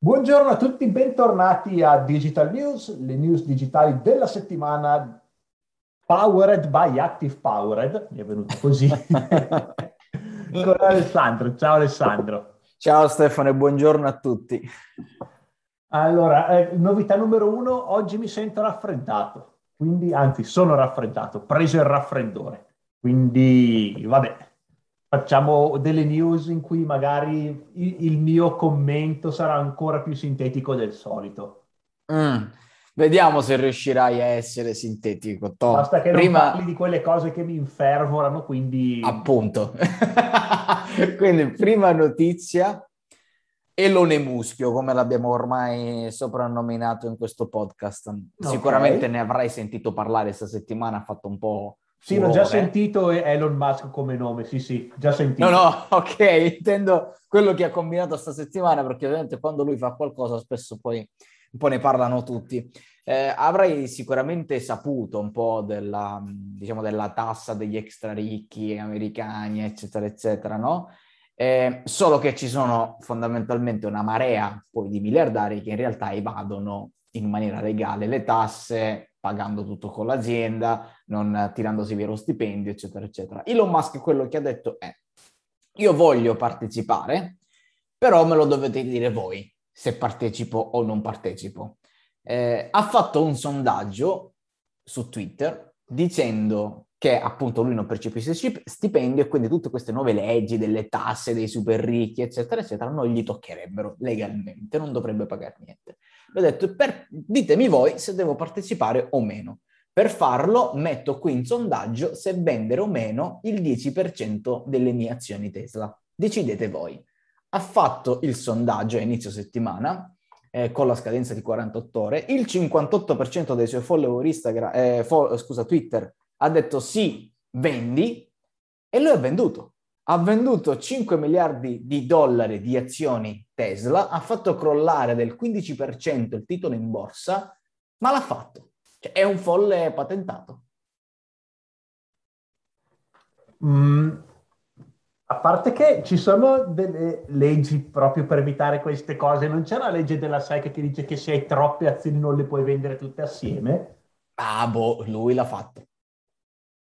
Buongiorno a tutti, bentornati a Digital News, le news digitali della settimana powered by Active Powered, mi è venuto così, con Alessandro. Ciao Alessandro. Ciao Stefano e buongiorno a tutti. Allora, eh, novità numero uno, oggi mi sento raffreddato, quindi anzi sono raffreddato, preso il raffreddore, quindi vabbè, facciamo delle news in cui magari il, mio commento sarà ancora più sintetico del solito. Mm. Vediamo se riuscirai a essere sintetico. Tom. Basta che Prima... non parli di quelle cose che mi infervorano, quindi... Appunto. quindi, prima notizia, Elone Muschio, come l'abbiamo ormai soprannominato in questo podcast. Okay. Sicuramente ne avrai sentito parlare questa settimana, ha fatto un po' Sì, l'ho già sentito Elon Musk come nome, sì, sì, già sentito. No, no, ok, intendo quello che ha combinato sta settimana, perché ovviamente quando lui fa qualcosa spesso poi un po' ne parlano tutti. Eh, avrei sicuramente saputo un po' della, diciamo, della tassa degli extra ricchi americani, eccetera, eccetera, no? Eh, solo che ci sono fondamentalmente una marea poi di miliardari che in realtà evadono in maniera legale le tasse, pagando tutto con l'azienda, non tirandosi via lo stipendio, eccetera, eccetera. Elon Musk quello che ha detto è, io voglio partecipare, però me lo dovete dire voi se partecipo o non partecipo. Eh, ha fatto un sondaggio su Twitter dicendo che appunto lui non percepisce stipendio e quindi tutte queste nuove leggi delle tasse dei super ricchi, eccetera, eccetera, non gli toccherebbero legalmente, non dovrebbe pagare niente. Gli ho detto, per, ditemi voi se devo partecipare o meno. Per farlo metto qui in sondaggio se vendere o meno il 10% delle mie azioni Tesla. Decidete voi. Ha fatto il sondaggio a inizio settimana, eh, con la scadenza di 48 ore, il 58% dei suoi follower Instagram, eh, fo- scusa, Twitter ha detto sì, vendi, e lui ha venduto. Ha venduto 5 miliardi di dollari di azioni Tesla, ha fatto crollare del 15% il titolo in borsa, ma l'ha fatto. Cioè, è un folle patentato. Mm, a parte che ci sono delle leggi proprio per evitare queste cose, non c'è una legge della SEC che dice che se hai troppe azioni non le puoi vendere tutte assieme? Ah, boh, lui l'ha fatto.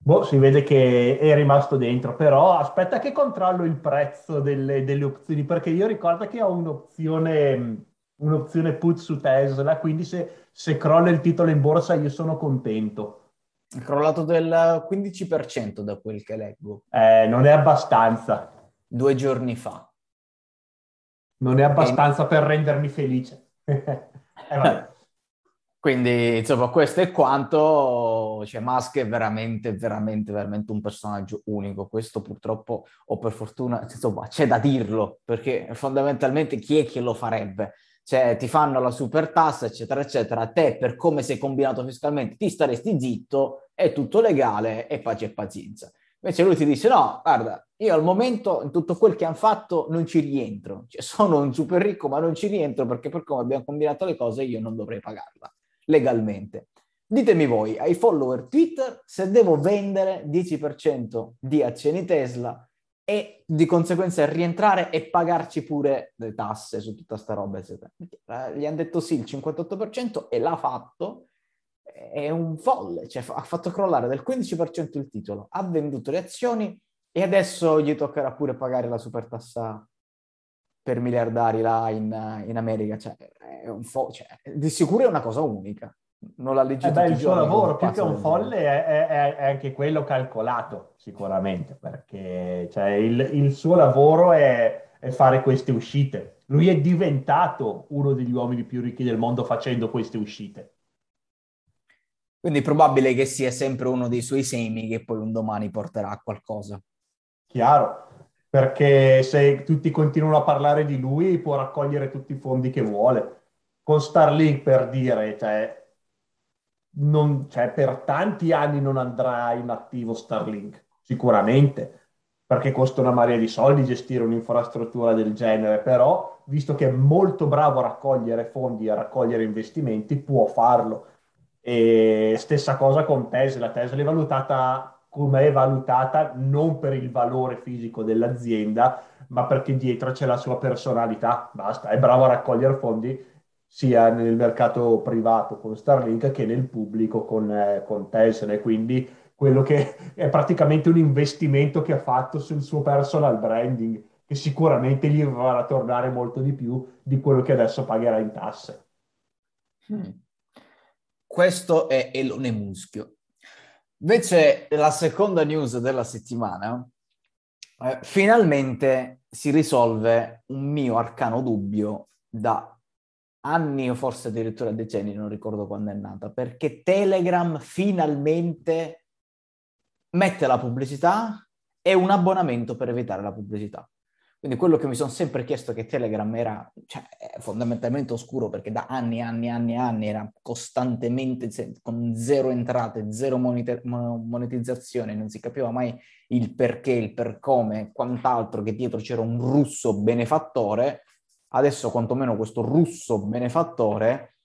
Boh, si vede che è rimasto dentro, però aspetta che controllo il prezzo delle, delle opzioni, perché io ricordo che ho un'opzione, un'opzione put su Tesla, quindi se, se crolla il titolo in borsa io sono contento. È crollato del 15% da quel che leggo. Eh, non è abbastanza. Due giorni fa. Non è abbastanza e... per rendermi felice. eh. Quindi, insomma, questo è quanto, cioè, Musk è veramente, veramente, veramente un personaggio unico. Questo purtroppo, o per fortuna, insomma, c'è da dirlo, perché fondamentalmente chi è che lo farebbe? Cioè, ti fanno la super tassa, eccetera, eccetera. Te, per come sei combinato fiscalmente, ti staresti zitto, è tutto legale e pace e pazienza. Invece lui ti dice, no, guarda, io al momento in tutto quel che hanno fatto non ci rientro. Cioè, sono un super ricco, ma non ci rientro perché per come abbiamo combinato le cose io non dovrei pagarla legalmente. Ditemi voi, ai follower Twitter, se devo vendere 10% di azioni Tesla e di conseguenza rientrare e pagarci pure le tasse su tutta sta roba, eccetera. Gli hanno detto sì il 58% e l'ha fatto, è un folle, cioè ha fatto crollare del 15% il titolo, ha venduto le azioni e adesso gli toccherà pure pagare la supertassa per miliardari là in, in America, cioè, cioè, di sicuro è una cosa unica. Non la legge eh beh, il suo lavoro, più che un folle, è, è, è, anche quello calcolato, sicuramente, perché cioè, il, il, suo lavoro è, è fare queste uscite. Lui è diventato uno degli uomini più ricchi del mondo facendo queste uscite. Quindi è probabile che sia sempre uno dei suoi semi che poi un domani porterà a qualcosa. Chiaro, perché se tutti continuano a parlare di lui può raccogliere tutti i fondi che vuole. Con Starlink per dire, cioè, non, cioè, per tanti anni non andrà in attivo Starlink, sicuramente, perché costa una marea di soldi gestire un'infrastruttura del genere, però visto che è molto bravo a raccogliere fondi, a raccogliere investimenti, può farlo. E stessa cosa con Tesla, Tesla è valutata come è valutata non per il valore fisico dell'azienda, ma perché dietro c'è la sua personalità, basta, è bravo a raccogliere fondi sia nel mercato privato con Starlink che nel pubblico con, eh, con e quindi quello che è praticamente un investimento che ha fatto sul suo personal branding che sicuramente gli farà tornare molto di più di quello che adesso pagherà in tasse. Hmm. Questo è Elone Muschio. Invece la seconda news della settimana, eh, finalmente si risolve un mio arcano dubbio da anni o forse addirittura decenni, non ricordo quando è nata, perché Telegram finalmente mette la pubblicità e un abbonamento per evitare la pubblicità. Quindi quello che mi sono sempre chiesto che Telegram era cioè, fondamentalmente oscuro perché da anni anni anni anni era costantemente con zero entrate, zero monetizzazione, non si capiva mai il perché, il per come, quant'altro, che dietro c'era un russo benefattore, adesso quantomeno questo russo benefattore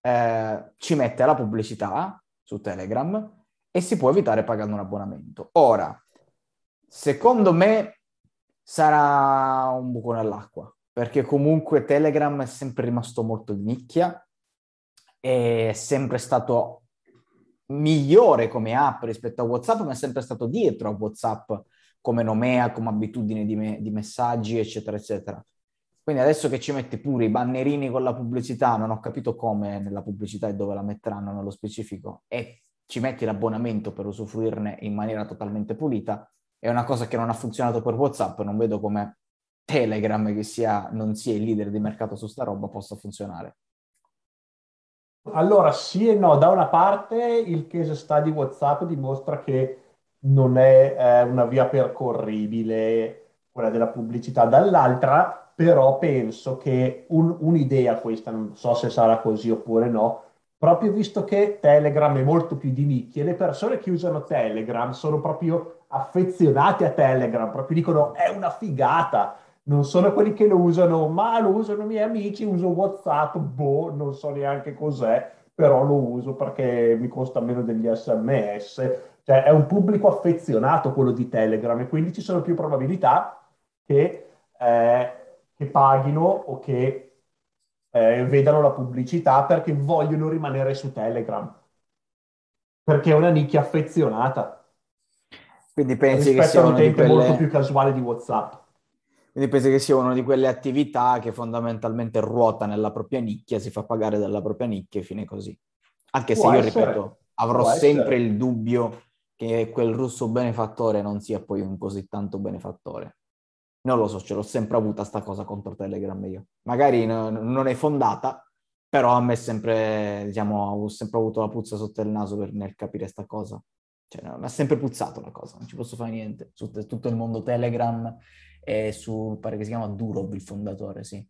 eh, ci mette la pubblicità su Telegram e si può evitare pagando un abbonamento. Ora, secondo me sarà un buco nell'acqua, perché comunque Telegram è sempre rimasto molto di nicchia, è sempre stato migliore come app rispetto a WhatsApp, ma è sempre stato dietro a WhatsApp come nomea, come abitudine di, me- di messaggi, eccetera, eccetera. Quindi adesso che ci metti pure i bannerini con la pubblicità, non ho capito come nella pubblicità e dove la metteranno nello specifico, e ci metti l'abbonamento per usufruirne in maniera totalmente pulita, è una cosa che non ha funzionato per WhatsApp, non vedo come Telegram, che sia, non sia il leader di mercato su sta roba, possa funzionare. Allora, sì e no, da una parte il case study WhatsApp dimostra che non è eh, una via percorribile quella della pubblicità, dall'altra però penso che un, un'idea questa, non so se sarà così oppure no, proprio visto che Telegram è molto più di nicchia le persone che usano Telegram sono proprio affezionate a Telegram, proprio dicono è una figata, non sono quelli che lo usano, ma lo usano i miei amici, uso WhatsApp, boh, non so neanche cos'è, però lo uso perché mi costa meno degli sms, cioè è un pubblico affezionato quello di Telegram e quindi ci sono più probabilità che, eh, che paghino o che eh, vedano la pubblicità perché vogliono rimanere su Telegram, perché è una nicchia affezionata. Quindi pensi che sia un utente quelle... molto più casuale di WhatsApp. Quindi pensi che sia una di quelle attività che fondamentalmente ruota nella propria nicchia, si fa pagare dalla propria nicchia e fine così. Anche Può se io essere. ripeto, avrò Può sempre essere. il dubbio che quel russo benefattore non sia poi un così tanto benefattore. Non lo so, ce l'ho sempre avuta sta cosa contro Telegram io. Magari no, non è fondata, però a me sempre, diciamo, ho sempre avuto la puzza sotto il naso per, nel capire sta cosa. Cioè, no, mi ha sempre puzzato la cosa, non ci posso fare niente. Su t- tutto il mondo Telegram e su, pare che si chiama Durov, il fondatore, sì.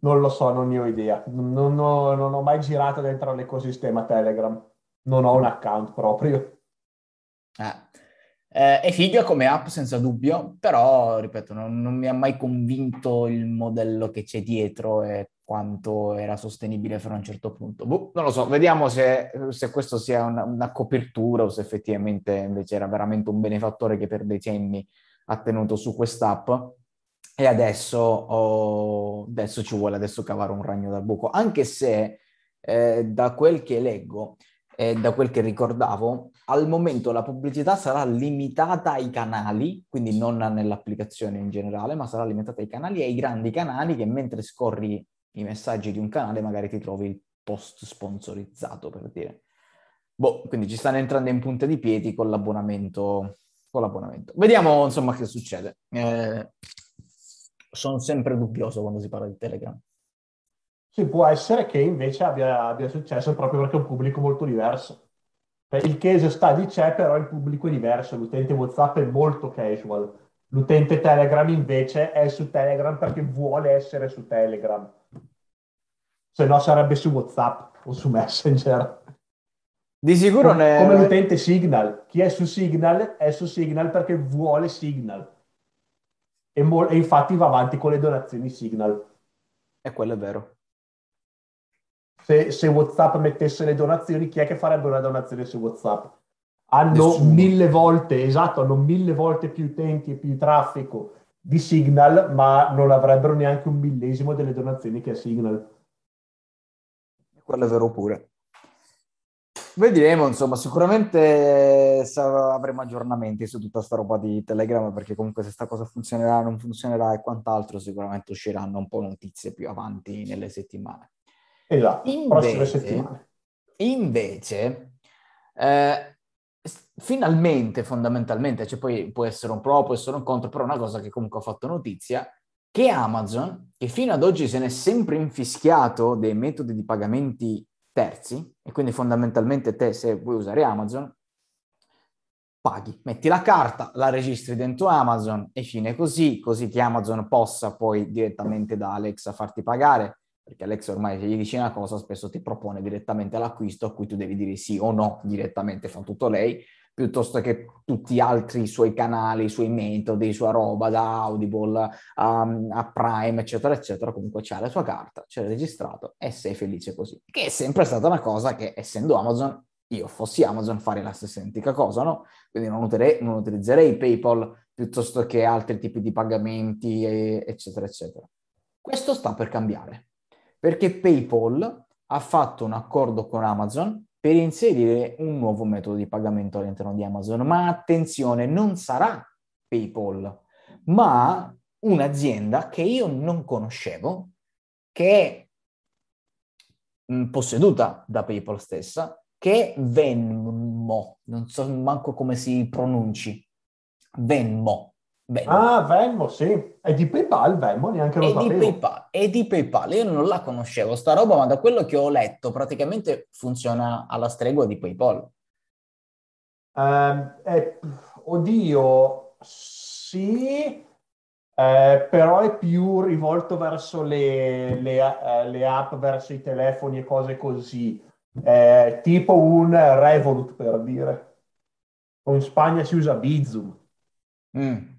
Non lo so, non ne ho idea. Non, ho, non ho mai girato dentro l'ecosistema Telegram. Non ho un account proprio. Eh. Eh, è figa come app senza dubbio, però, ripeto, non, non, mi ha mai convinto il modello che c'è dietro e quanto era sostenibile fino a un certo punto. Boh, non lo so, vediamo se, se questo sia una, una, copertura o se effettivamente invece era veramente un benefattore che per decenni ha tenuto su quest'app e adesso, oh, adesso ci vuole adesso cavare un ragno dal buco, anche se eh, da quel che leggo e da quel che ricordavo, al momento la pubblicità sarà limitata ai canali, quindi non nell'applicazione in generale, ma sarà limitata ai canali e ai grandi canali che mentre scorri i messaggi di un canale magari ti trovi il post sponsorizzato, per dire. Boh, quindi ci stanno entrando in punta di piedi con l'abbonamento. Con l'abbonamento. Vediamo insomma che succede. Eh, sono sempre dubbioso quando si parla di Telegram. Sì, può essere che invece abbia, abbia successo proprio perché è un pubblico molto diverso. Il case study c'è, però il pubblico è diverso. L'utente WhatsApp è molto casual. L'utente Telegram invece è su Telegram perché vuole essere su Telegram. Se no sarebbe su WhatsApp o su Messenger. Di sicuro come, ne... come l'utente Signal. Chi è su Signal è su Signal perché vuole Signal. E, mo- e infatti va avanti con le donazioni Signal. E quello è vero se, se, WhatsApp mettesse le donazioni, chi è che farebbe una donazione su WhatsApp? Hanno Nessuno. mille volte, esatto, hanno mille volte più utenti e più traffico di Signal, ma non avrebbero neanche un millesimo delle donazioni che ha Signal. Quello è vero pure. Vedremo, insomma, sicuramente avremo aggiornamenti su tutta sta roba di Telegram, perché comunque se sta cosa funzionerà, non funzionerà e quant'altro, sicuramente usciranno un po' notizie più avanti nelle settimane. Esatto, invece, prossime settimane. Invece, eh, finalmente, fondamentalmente, cioè poi può essere un pro, può essere un contro, però una cosa che comunque ha fatto notizia, che Amazon, che fino ad oggi se n'è sempre infischiato dei metodi di pagamenti terzi e quindi fondamentalmente te se vuoi usare Amazon paghi, metti la carta, la registri dentro Amazon e fine così, così che Amazon possa poi direttamente da Alexa farti pagare, perché Alexa ormai se gli dici una cosa spesso ti propone direttamente l'acquisto a cui tu devi dire sì o no, direttamente fa tutto lei, piuttosto che tutti gli altri suoi canali, i suoi metodi, la sua roba da Audible a, a, Prime, eccetera, eccetera. Comunque c'è la sua carta, c'è registrato e sei felice così. Che è sempre stata una cosa che, essendo Amazon, io fossi Amazon farei la stessa identica cosa, no? Quindi non, uterei, non utilizzerei PayPal piuttosto che altri tipi di pagamenti, e, eccetera, eccetera. Questo sta per cambiare, perché PayPal ha fatto un accordo con Amazon per inserire un nuovo metodo di pagamento all'interno di Amazon. Ma attenzione, non sarà PayPal, ma un'azienda che io non conoscevo, che è mm, posseduta da PayPal stessa, che è Venmo, non so manco come si pronunci, Venmo. Venmo. Ah, Venmo, sì. È di PayPal, Venmo, neanche lo è sapevo. Di PayPal, è di PayPal, io non la conoscevo sta roba, ma da quello che ho letto praticamente funziona alla stregua di PayPal. Um, eh, oddio, sì, eh, però è più rivolto verso le, le, uh, le, app, verso i telefoni e cose così, eh, tipo un Revolut per dire. O in Spagna si usa Bizum. Mm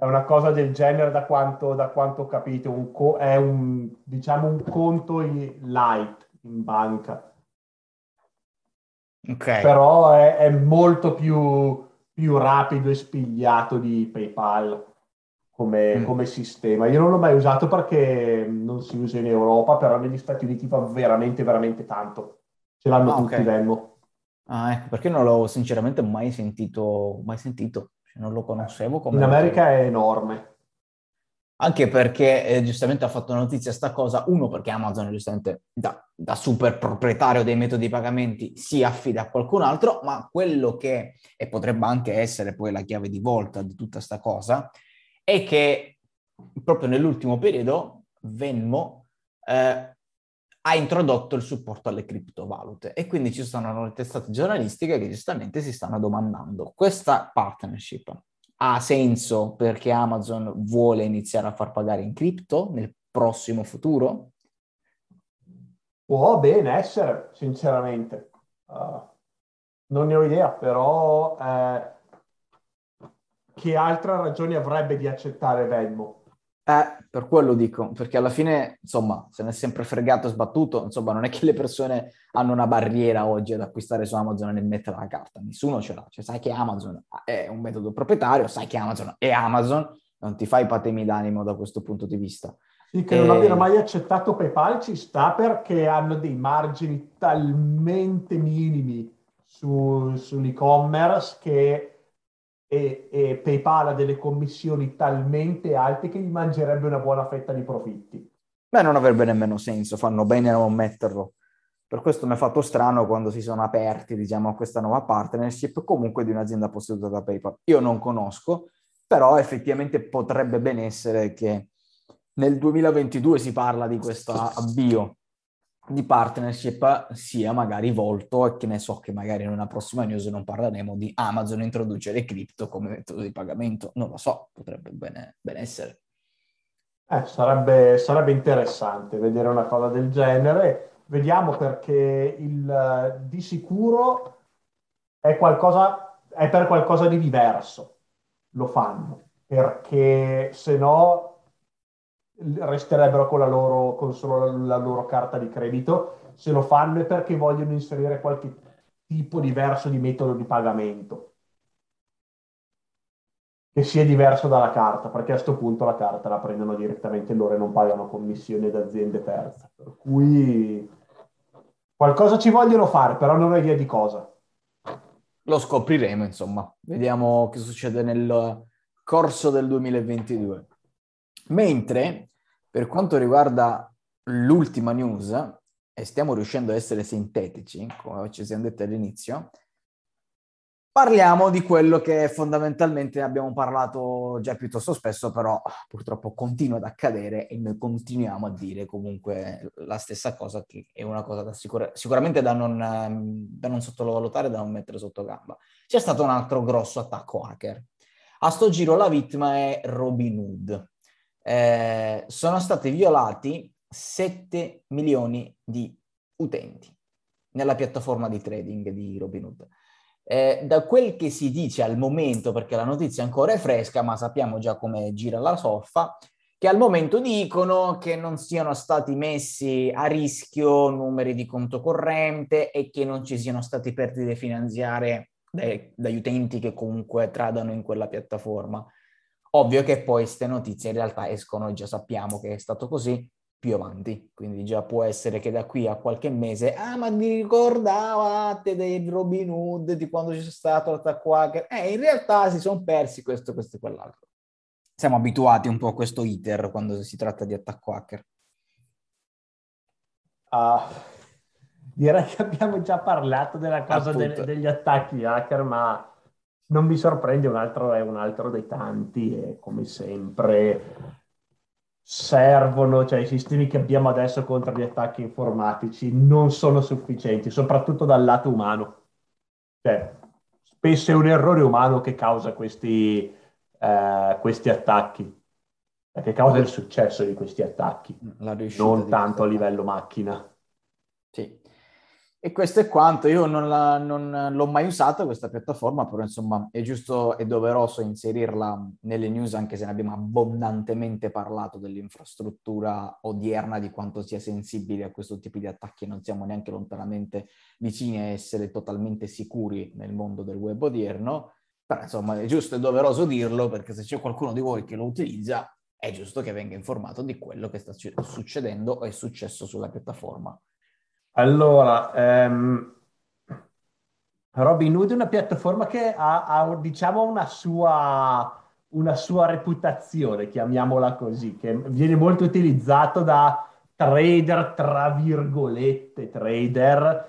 è una cosa del genere da quanto, da quanto ho capito, un co- è un, diciamo un conto light in banca. Okay. Però è, è molto più, più, rapido e spigliato di PayPal come, mm. come, sistema. Io non l'ho mai usato perché non si usa in Europa, però negli Stati Uniti va veramente, veramente tanto. Ce l'hanno ah, tutti okay. Venmo. Ah, ecco, perché non l'ho sinceramente mai sentito, mai sentito. Cioè, non lo conoscevo. Come In America è enorme. Anche perché eh, giustamente ha fatto notizia sta cosa, uno perché Amazon giustamente da, da, super proprietario dei metodi di pagamenti si affida a qualcun altro, ma quello che, e potrebbe anche essere poi la chiave di volta di tutta sta cosa, è che proprio nell'ultimo periodo Venmo eh, ha introdotto il supporto alle criptovalute e quindi ci sono le testate giornalistiche che giustamente si stanno domandando questa partnership ha senso perché Amazon vuole iniziare a far pagare in cripto nel prossimo futuro? Può bene essere, sinceramente. Uh, non ne ho idea, però eh, che altra ragione avrebbe di accettare Venmo? Eh, per quello dico, perché alla fine, insomma, se ne è sempre fregato e sbattuto, insomma, non è che le persone hanno una barriera oggi ad acquistare su Amazon e mettere la carta, nessuno ce l'ha, cioè sai che Amazon è un metodo proprietario, sai che Amazon è Amazon, non ti fai patemi d'animo da questo punto di vista. Sì, che e... non abbiano mai accettato PayPal ci sta perché hanno dei margini talmente minimi su, sull'e-commerce che e, e PayPal ha delle commissioni talmente alte che gli mangerebbe una buona fetta di profitti. Beh, non avrebbe nemmeno senso, fanno bene a non metterlo. Per questo mi ha fatto strano quando si sono aperti, diciamo, a questa nuova partnership comunque di un'azienda posseduta da PayPal. Io non conosco, però effettivamente potrebbe ben essere che nel 2022 si parla di questo avvio di partnership sia magari volto e che ne so che magari in una prossima news non parleremo di Amazon introdurre le cripto come metodo di pagamento, non lo so, potrebbe bene, bene essere. Eh, sarebbe, sarebbe, interessante vedere una cosa del genere. Vediamo perché il, di sicuro è, qualcosa, è per qualcosa di diverso. Lo fanno perché se no resterebbero con, la loro, con solo la loro carta di credito. Se lo fanno è perché vogliono inserire qualche tipo diverso di metodo di pagamento. che sia diverso dalla carta, perché a questo punto la carta la prendono direttamente loro e non pagano commissioni ad aziende terze. Per cui qualcosa ci vogliono fare, però non ho idea di cosa. Lo scopriremo, insomma. Vediamo che succede nel corso del 2022. Mentre, per quanto riguarda l'ultima news, e stiamo riuscendo a essere sintetici, come ci siamo detti all'inizio, Parliamo di quello che fondamentalmente abbiamo parlato già piuttosto spesso, però purtroppo continua ad accadere e noi continuiamo a dire comunque la stessa cosa, che è una cosa da sicura- sicuramente da non, da non sottovalutare, da non mettere sotto gamba. C'è stato un altro grosso attacco hacker. A sto giro la vittima è Robin Hood. Eh, sono stati violati 7 milioni di utenti nella piattaforma di trading di Robinhood. Eh, da quel che si dice al momento, perché la notizia ancora è fresca, ma sappiamo già come gira la soffa, che al momento dicono che non siano stati messi a rischio numeri di conto corrente e che non ci siano stati perdite finanziarie dagli utenti che comunque tradano in quella piattaforma. Ovvio che poi queste notizie in realtà escono e già sappiamo che è stato così, più avanti, quindi già può essere che da qui a qualche mese, ah ma mi ricordavate dei Robin Hood, di quando c'è stato l'attacco hacker, eh in realtà si sono persi questo, questo e quell'altro. Siamo abituati un po' a questo iter quando si tratta di attacco hacker. Uh, direi che abbiamo già parlato della cosa de- degli attacchi hacker, ma non mi sorprende, un altro è un altro dei tanti e come sempre servono, cioè i sistemi che abbiamo adesso contro gli attacchi informatici non sono sufficienti, soprattutto dal lato umano. Cioè, spesso è un errore umano che causa questi, eh, questi attacchi, che causa il successo di questi attacchi, non tanto a livello macchina. Sì. E questo è quanto, io non, la, non, l'ho mai usata questa piattaforma, però insomma è giusto e doveroso inserirla nelle news anche se ne abbiamo abbondantemente parlato dell'infrastruttura odierna, di quanto sia sensibile a questo tipo di attacchi, non siamo neanche lontanamente vicini a essere totalmente sicuri nel mondo del web odierno, però insomma è giusto e doveroso dirlo perché se c'è qualcuno di voi che lo utilizza è giusto che venga informato di quello che sta succedendo o è successo sulla piattaforma. Allora, ehm, Robinhood è una piattaforma che ha, ha, diciamo, una sua, una sua reputazione, chiamiamola così, che viene molto utilizzato da trader, tra virgolette, trader,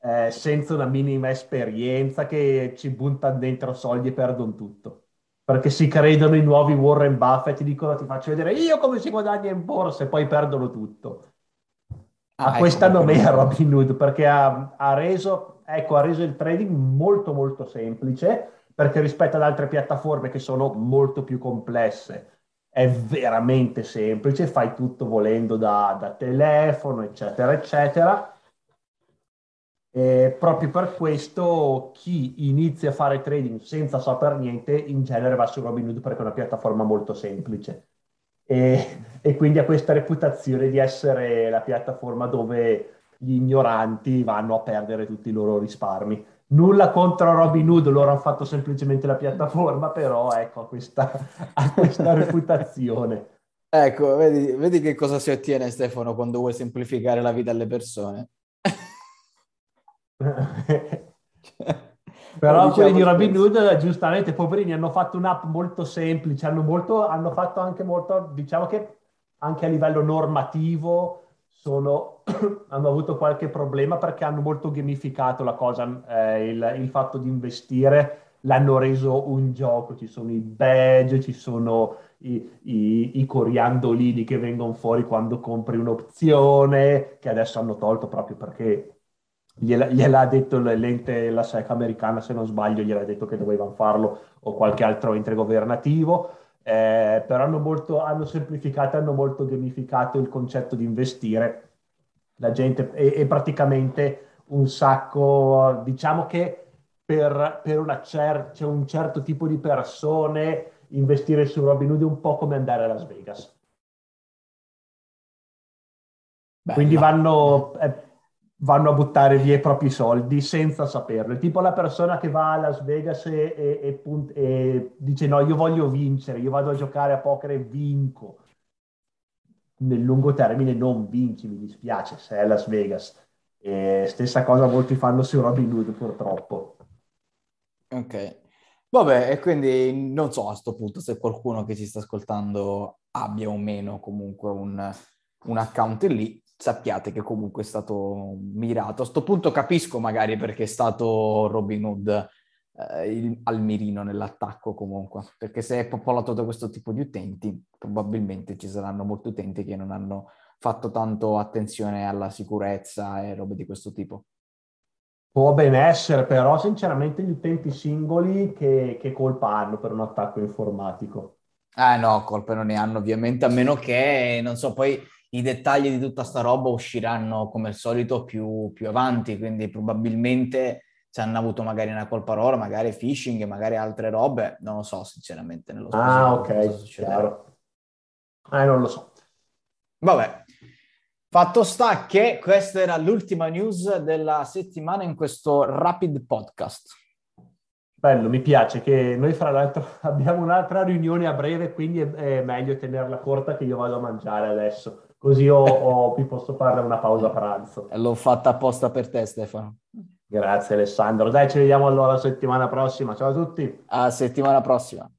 eh, senza una minima esperienza, che ci buttano dentro soldi e perdono tutto. Perché si credono i nuovi Warren Buffett, dicono ti faccio vedere io come si guadagna in borsa e poi perdono tutto. Ah, a ecco, questa non è Robin Hood perché ha, ha, reso, ecco, ha reso il trading molto molto semplice perché rispetto ad altre piattaforme che sono molto più complesse è veramente semplice, fai tutto volendo da, da telefono eccetera eccetera. E proprio per questo chi inizia a fare trading senza sapere niente in genere va su Robinhood perché è una piattaforma molto semplice e, e quindi ha questa reputazione di essere la piattaforma dove gli ignoranti vanno a perdere tutti i loro risparmi. Nulla contro Robin Hood, loro hanno fatto semplicemente la piattaforma, però ecco, ha questa, questa reputazione. Ecco, vedi, vedi, che cosa si ottiene Stefano quando vuoi semplificare la vita alle persone. Però quelli di Robin Hood, giustamente, poverini, hanno fatto un'app molto semplice, hanno, molto, hanno fatto anche molto, diciamo che anche a livello normativo sono, hanno avuto qualche problema perché hanno molto gamificato la cosa, eh, il, il, fatto di investire, l'hanno reso un gioco, ci sono i badge, ci sono i, i, i coriandolini che vengono fuori quando compri un'opzione, che adesso hanno tolto proprio perché gliela, gliel'ha detto l'ente, la SEC americana, se non sbaglio, gliel'ha detto che dovevano farlo o qualche altro ente governativo, eh, però hanno, molto, hanno semplificato, hanno molto gamificato il concetto di investire. La gente è, praticamente un sacco, diciamo che per, per cer- c'è un certo tipo di persone investire su Robinhood è un po' come andare a Las Vegas. Bella. Quindi vanno, eh, vanno a buttare via i propri soldi senza saperlo. È tipo la persona che va a Las Vegas e, e, e, punt- e dice no, io voglio vincere, io vado a giocare a poker e vinco. Nel lungo termine non vinci, mi dispiace, se è Las Vegas. Stessa cosa molti fanno su Robin Hood purtroppo. Ok. Vabbè, e quindi non so a questo punto se qualcuno che ci sta ascoltando abbia o meno comunque un, un account lì, sappiate che comunque è stato mirato. A questo punto capisco magari perché è stato Robin Hood eh, il, al mirino nell'attacco comunque, perché se è popolato da questo tipo di utenti, probabilmente ci saranno molti utenti che non hanno fatto tanto attenzione alla sicurezza e robe di questo tipo. Può ben essere, però sinceramente gli utenti singoli che, che colpa hanno per un attacco informatico? Ah no, colpe non ne hanno ovviamente, a meno che, non so, poi i dettagli di tutta sta roba usciranno come al solito più, più avanti, quindi probabilmente se hanno avuto magari una colpa loro, magari phishing, magari altre robe, non lo so sinceramente. Nello ah, ok, chiaro. Eh, non lo so. Vabbè, Fatto sta che questa era l'ultima news della settimana in questo Rapid Podcast. Bello, mi piace che noi fra l'altro abbiamo un'altra riunione a breve, quindi è meglio tenerla corta che io vado a mangiare adesso, così ho, ho, mi posso fare una pausa pranzo. L'ho fatta apposta per te Stefano. Grazie Alessandro. Dai, ci vediamo allora settimana prossima. Ciao a tutti. A settimana prossima.